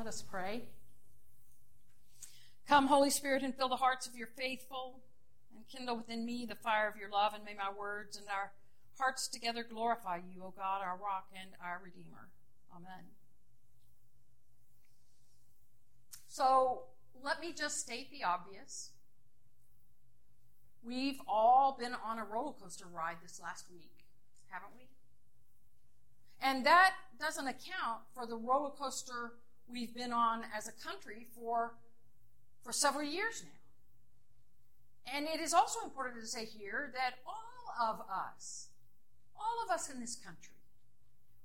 Let us pray. Come, Holy Spirit, and fill the hearts of your faithful, and kindle within me the fire of your love, and may my words and our hearts together glorify you, O God, our rock and our Redeemer. Amen. So let me just state the obvious. We've all been on a roller coaster ride this last week, haven't we? And that doesn't account for the roller coaster we've been on as a country for, for several years now. And it is also important to say here that all of us, all of us in this country,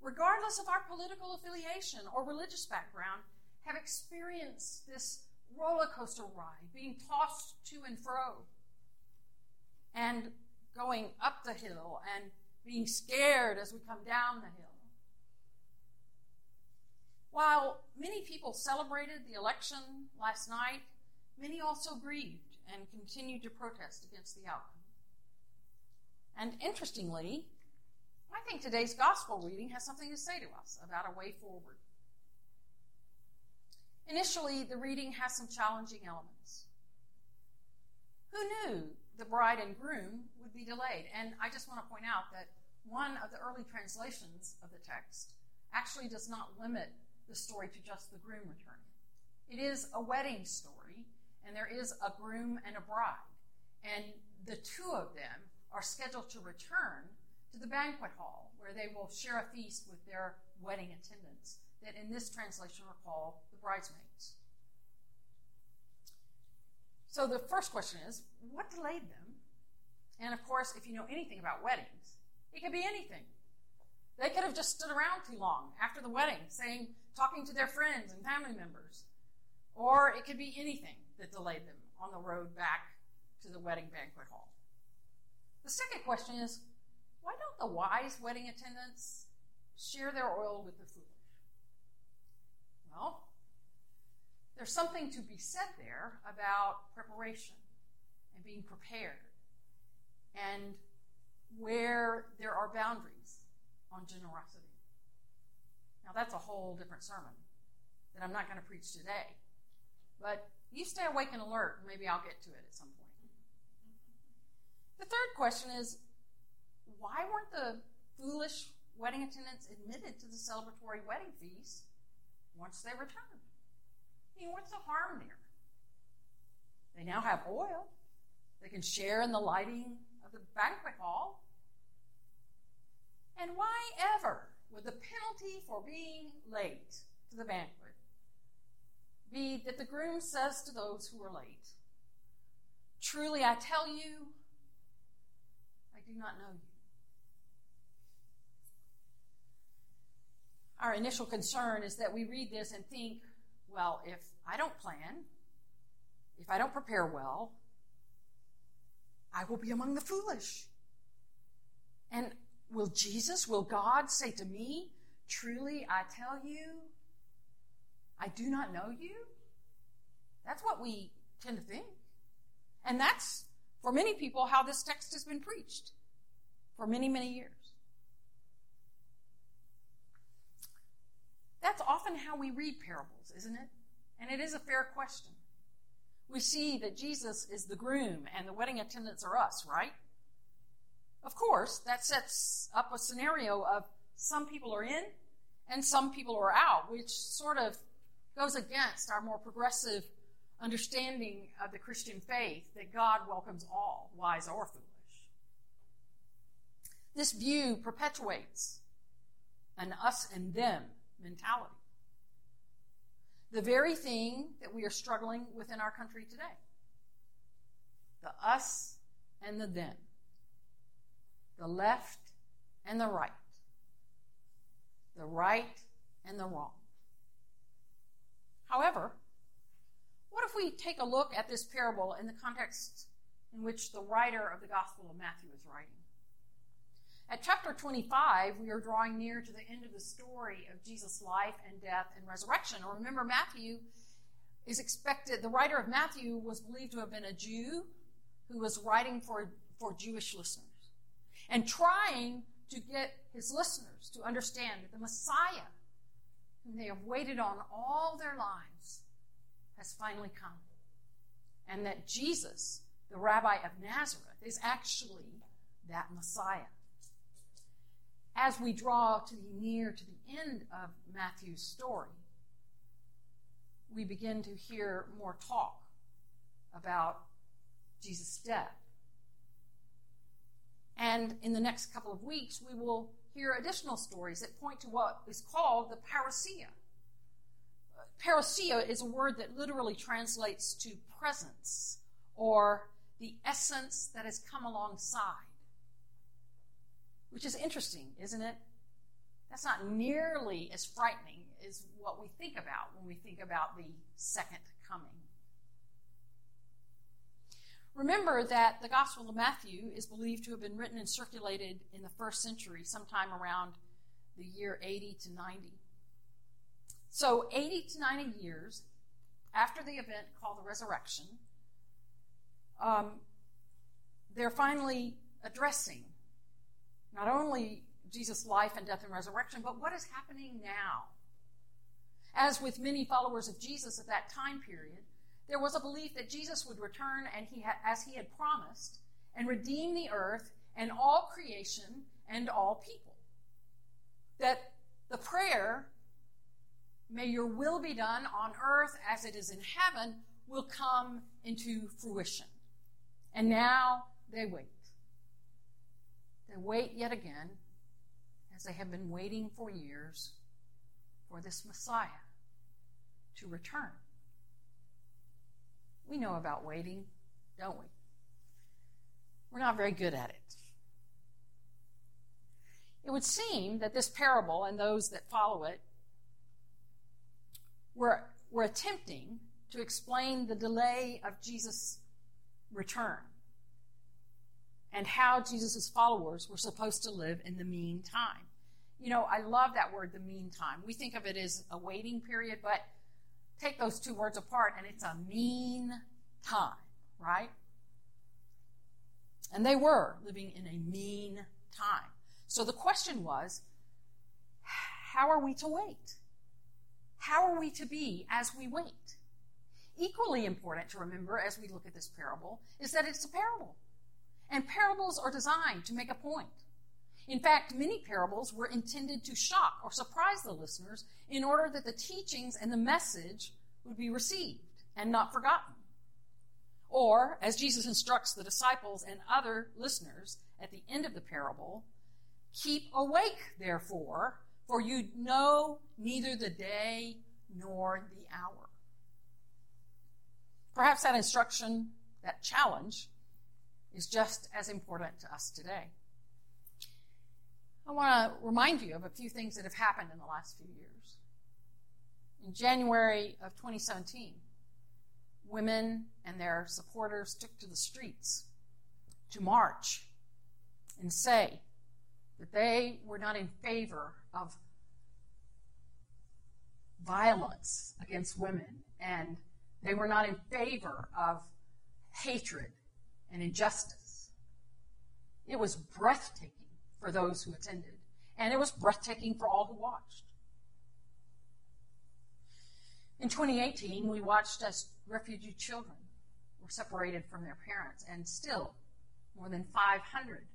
regardless of our political affiliation or religious background, have experienced this roller coaster ride, being tossed to and fro, and going up the hill, and being scared as we come down the hill. While many people celebrated the election last night, many also grieved and continued to protest against the outcome. And interestingly, I think today's gospel reading has something to say to us about a way forward. Initially, the reading has some challenging elements. Who knew the bride and groom would be delayed? And I just want to point out that one of the early translations of the text actually does not limit the story to just the groom returning. It is a wedding story, and there is a groom and a bride. And the two of them are scheduled to return to the banquet hall where they will share a feast with their wedding attendants that in this translation are called the bridesmaids. So the first question is what delayed them? And of course, if you know anything about weddings, it could be anything. They could have just stood around too long after the wedding, saying, talking to their friends and family members. Or it could be anything that delayed them on the road back to the wedding banquet hall. The second question is why don't the wise wedding attendants share their oil with the foolish? Well, there's something to be said there about preparation and being prepared and where there are boundaries on generosity. Now, that's a whole different sermon that I'm not going to preach today. But you stay awake and alert, and maybe I'll get to it at some point. The third question is why weren't the foolish wedding attendants admitted to the celebratory wedding feast once they returned? I mean, what's the harm there? They now have oil. They can share in the lighting of the banquet hall. And why ever would the penalty for being late to the banquet be that the groom says to those who are late, Truly I tell you, I do not know you. Our initial concern is that we read this and think, well, if I don't plan, if I don't prepare well, I will be among the foolish. And will Jesus, will God say to me, Truly, I tell you, I do not know you? That's what we tend to think. And that's, for many people, how this text has been preached for many, many years. That's often how we read parables, isn't it? And it is a fair question. We see that Jesus is the groom and the wedding attendants are us, right? Of course, that sets up a scenario of some people are in and some people are out, which sort of goes against our more progressive understanding of the Christian faith that God welcomes all, wise or foolish. This view perpetuates an us and them mentality. The very thing that we are struggling with in our country today. The us and the them. The left and the right. The right and the wrong. However, what if we take a look at this parable in the context in which the writer of the Gospel of Matthew is writing? At chapter 25, we are drawing near to the end of the story of Jesus' life and death and resurrection. Remember, Matthew is expected, the writer of Matthew was believed to have been a Jew who was writing for, for Jewish listeners and trying to get his listeners to understand that the Messiah whom they have waited on all their lives, has finally come. And that Jesus, the rabbi of Nazareth, is actually that Messiah. As we draw to the near to the end of Matthew's story, we begin to hear more talk about Jesus' death. And in the next couple of weeks, we will hear additional stories that point to what is called the parousia. Parousia is a word that literally translates to presence or the essence that has come alongside. Which is interesting, isn't it? That's not nearly as frightening as what we think about when we think about the second coming. Remember that the Gospel of Matthew is believed to have been written and circulated in the first century, sometime around the year 80 to 90. So, 80 to 90 years after the event called the resurrection, um, they're finally addressing not only Jesus' life and death and resurrection, but what is happening now. As with many followers of Jesus at that time period, there was a belief that Jesus would return and he as he had promised and redeem the earth and all creation and all people. That the prayer, may your will be done on earth as it is in heaven, will come into fruition. And now they wait. They wait yet again, as they have been waiting for years, for this Messiah to return. We know about waiting, don't we? We're not very good at it. It would seem that this parable and those that follow it were, were attempting to explain the delay of Jesus' return and how Jesus' followers were supposed to live in the meantime. You know, I love that word, the meantime. We think of it as a waiting period, but take those two words apart and it's a mean time, right? And they were living in a mean time. So the question was how are we to wait? How are we to be as we wait? Equally important to remember as we look at this parable is that it's a parable. And parables are designed to make a point. In fact, many parables were intended to shock or surprise the listeners in order that the teachings and the message would be received and not forgotten. Or, as Jesus instructs the disciples and other listeners at the end of the parable, keep awake, therefore, for you know neither the day nor the hour. Perhaps that instruction, that challenge, is just as important to us today. I want to remind you of a few things that have happened in the last few years. In January of 2017, women and their supporters took to the streets to march and say that they were not in favor of violence against women and they were not in favor of hatred and injustice. It was breathtaking for those who attended, and it was breathtaking for all who watched. In 2018, we watched as refugee children were separated from their parents, and still more than 500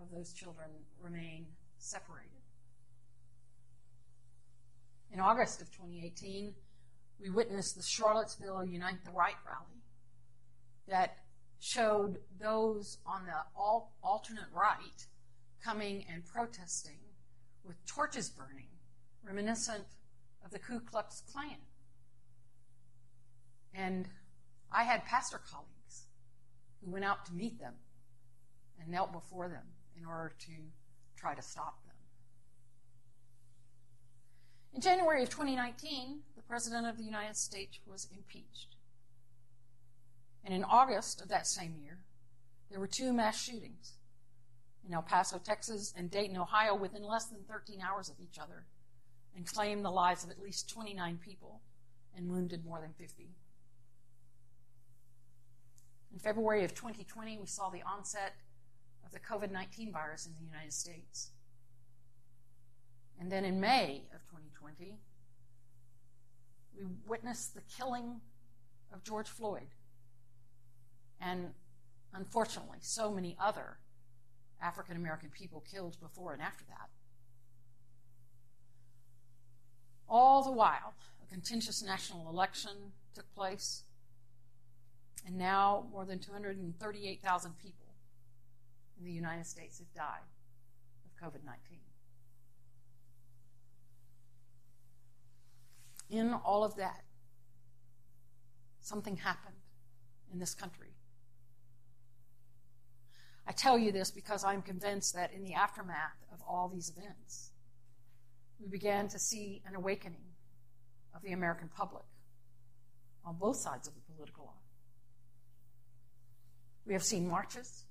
of those children remain separated. In August of 2018, we witnessed the Charlottesville Unite the Right rally that showed those on the alternate right coming and protesting with torches burning, reminiscent of the Ku Klux Klan. And I had pastor colleagues who went out to meet them and knelt before them in order to try to stop them. In January of 2019, the President of the United States was impeached. And in August of that same year, there were two mass shootings in El Paso, Texas, and Dayton, Ohio, within less than 13 hours of each other, and claimed the lives of at least 29 people and wounded more than 50. In February of 2020, we saw the onset of the COVID 19 virus in the United States. And then in May of 2020, We witnessed the killing of George Floyd. And unfortunately, so many other African American people killed before and after that. All the while, a contentious national election took place, and now more than 238,000 people in the United States have died of COVID 19. In all of that, something happened in this country I tell you this because I'm convinced that in the aftermath of all these events, we began to see an awakening of the American public on both sides of the political line. We have seen marches,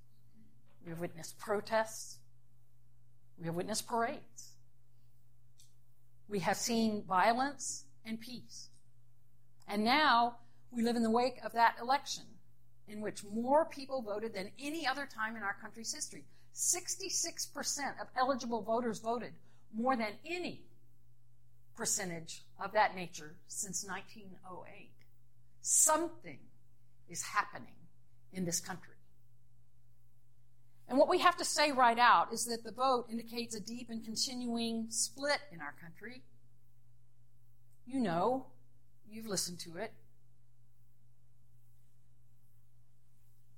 we have witnessed protests, we have witnessed parades, we have seen violence and peace. And now we live in the wake of that election in which more people voted than any other time in our country's history. 66% of eligible voters voted, more than any percentage of that nature since 1908. Something is happening in this country. And what we have to say right out is that the vote indicates a deep and continuing split in our country. You know, you've listened to it.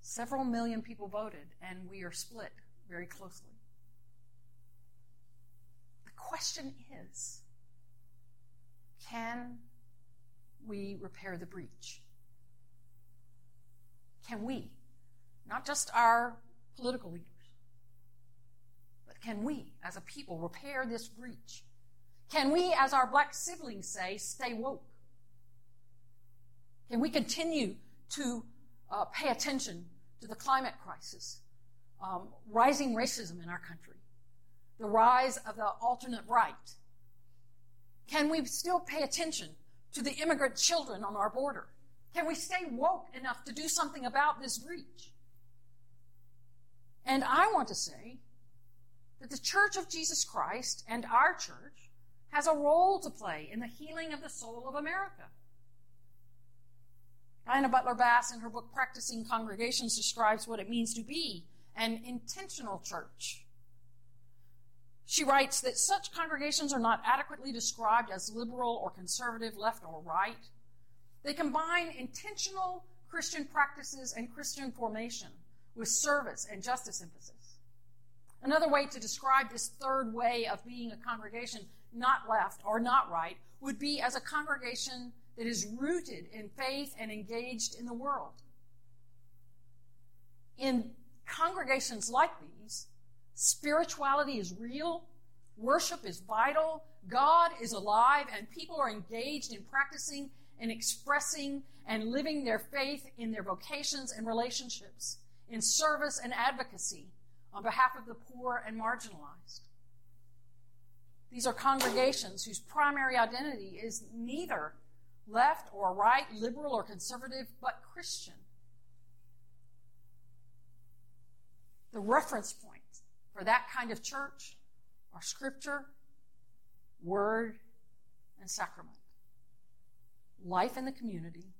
Several million people voted, and we are split very closely. The question is can we repair the breach? Can we, not just our political leaders, but can we as a people repair this breach? Can we, as our black siblings say, stay woke? Can we continue to uh, pay attention to the climate crisis, um, rising racism in our country, the rise of the alternate right? Can we still pay attention to the immigrant children on our border? Can we stay woke enough to do something about this breach? And I want to say that the Church of Jesus Christ and our church has a role to play in the healing of the soul of America. Diana Butler Bass, in her book Practicing Congregations, describes what it means to be an intentional church. She writes that such congregations are not adequately described as liberal or conservative, left or right. They combine intentional Christian practices and Christian formation with service and justice emphasis. Another way to describe this third way of being a congregation, not left or not right, would be as a congregation that is rooted in faith and engaged in the world. In congregations like these, spirituality is real, worship is vital, God is alive, and people are engaged in practicing and expressing and living their faith in their vocations and relationships, in service and advocacy on behalf of the poor and marginalized. These are congregations whose primary identity is neither left or right, liberal or conservative, but Christian. The reference points for that kind of church are Scripture, Word, and Sacrament. Life in the community,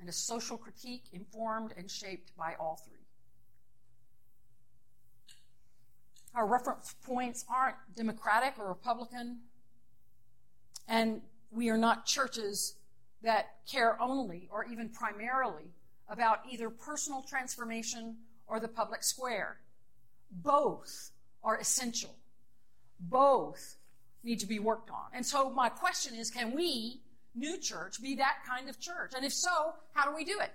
and a social critique informed and shaped by all three. Our reference points aren't Democratic or Republican, and we are not churches that care only or even primarily about either personal transformation or the public square. Both are essential. Both need to be worked on. And so my question is, can we, New Church, be that kind of church? And if so, how do we do it?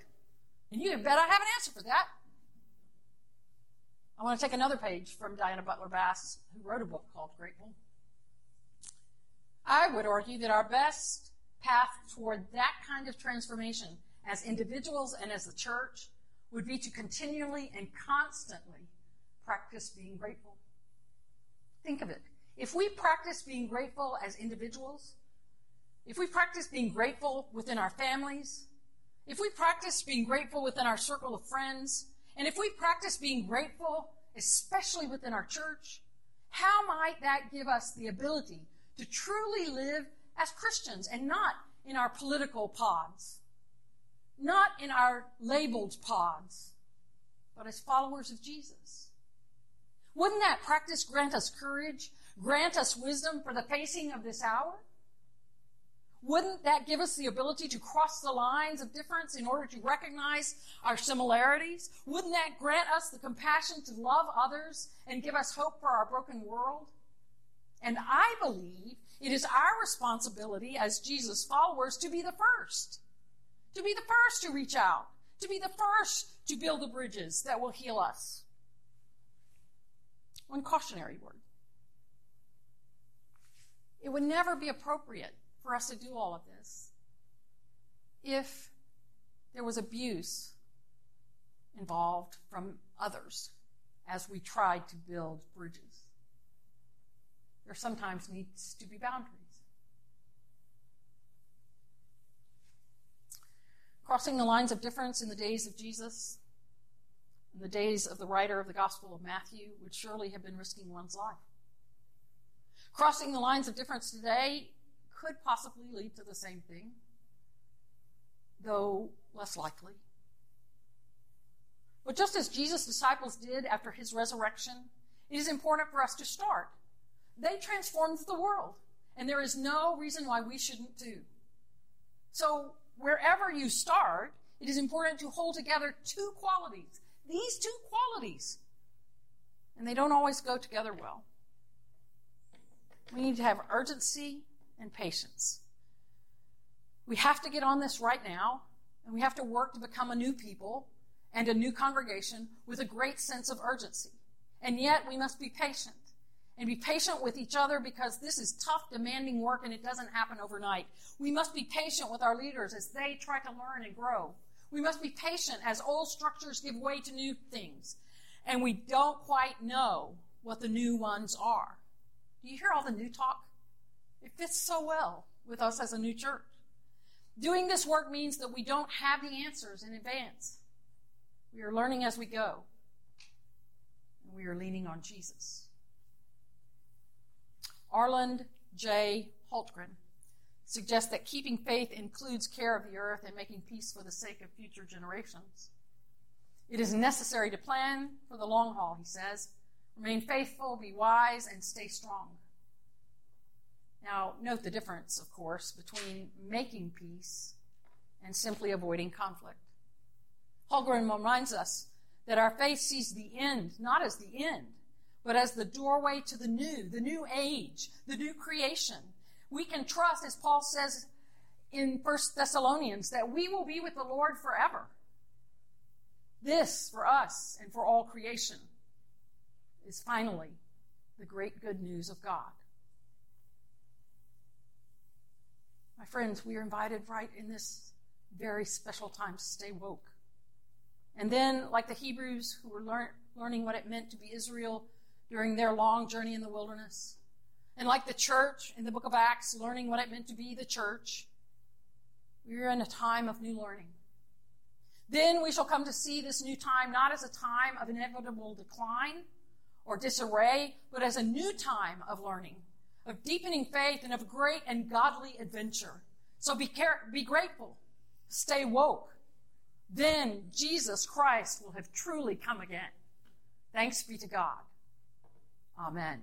And you can bet I have an answer for that. I want to take another page from Diana Butler Bass, who wrote a book called Grateful. I would argue that our best path toward that kind of transformation as individuals and as the church would be to continually and constantly practice being grateful. Think of it. If we practice being grateful as individuals, if we practice being grateful within our families, if we practice being grateful within our circle of friends, and if we practice being grateful, especially within our church, how might that give us the ability to truly live as Christians and not in our political pods, not in our labeled pods, but as followers of Jesus. Wouldn't that practice grant us courage, grant us wisdom for the facing of this hour? Wouldn't that give us the ability to cross the lines of difference in order to recognize our similarities? Wouldn't that grant us the compassion to love others and give us hope for our broken world? And I believe it is our responsibility as Jesus followers to be the first, to be the first to reach out, to be the first to build the bridges that will heal us. One cautionary word. It would never be appropriate for us to do all of this if there was abuse involved from others as we tried to build bridges. There sometimes needs to be boundaries. Crossing the lines of difference in the days of Jesus, in the days of the writer of the Gospel of Matthew, would surely have been risking one's life. Crossing the lines of difference today could possibly lead to the same thing, though less likely. But just as Jesus' disciples did after his resurrection, it is important for us to start. They transformed the world, and there is no reason why we shouldn't do. So, wherever you start, it is important to hold together two qualities. These two qualities. And they don't always go together well. We need to have urgency and patience. We have to get on this right now, and we have to work to become a new people and a new congregation with a great sense of urgency. And yet, we must be patient and be patient with each other because this is tough, demanding work and it doesn't happen overnight. We must be patient with our leaders as they try to learn and grow. We must be patient as old structures give way to new things and we don't quite know what the new ones are. Do you hear all the new talk? It fits so well with us as a new church. Doing this work means that we don't have the answers in advance. We are learning as we go, and we are leaning on Jesus. Arland J. Hultgren suggests that keeping faith includes care of the earth and making peace for the sake of future generations. It is necessary to plan for the long haul, he says. Remain faithful, be wise, and stay strong. Now, note the difference, of course, between making peace and simply avoiding conflict. Hultgren reminds us that our faith sees the end not as the end, but as the doorway to the new, the new age, the new creation. We can trust, as Paul says in 1 Thessalonians, that we will be with the Lord forever. This, for us and for all creation, is finally the great good news of God. My friends, we are invited right in this very special time to stay woke. And then, like the Hebrews who were lear- learning what it meant to be Israel during their long journey in the wilderness, and like the church in the book of Acts, learning what it meant to be the church, we are in a time of new learning. Then we shall come to see this new time not as a time of inevitable decline or disarray, but as a new time of learning of deepening faith, and of great and godly adventure. So be, care- be grateful. Stay woke. Then Jesus Christ will have truly come again. Thanks be to God. Amen.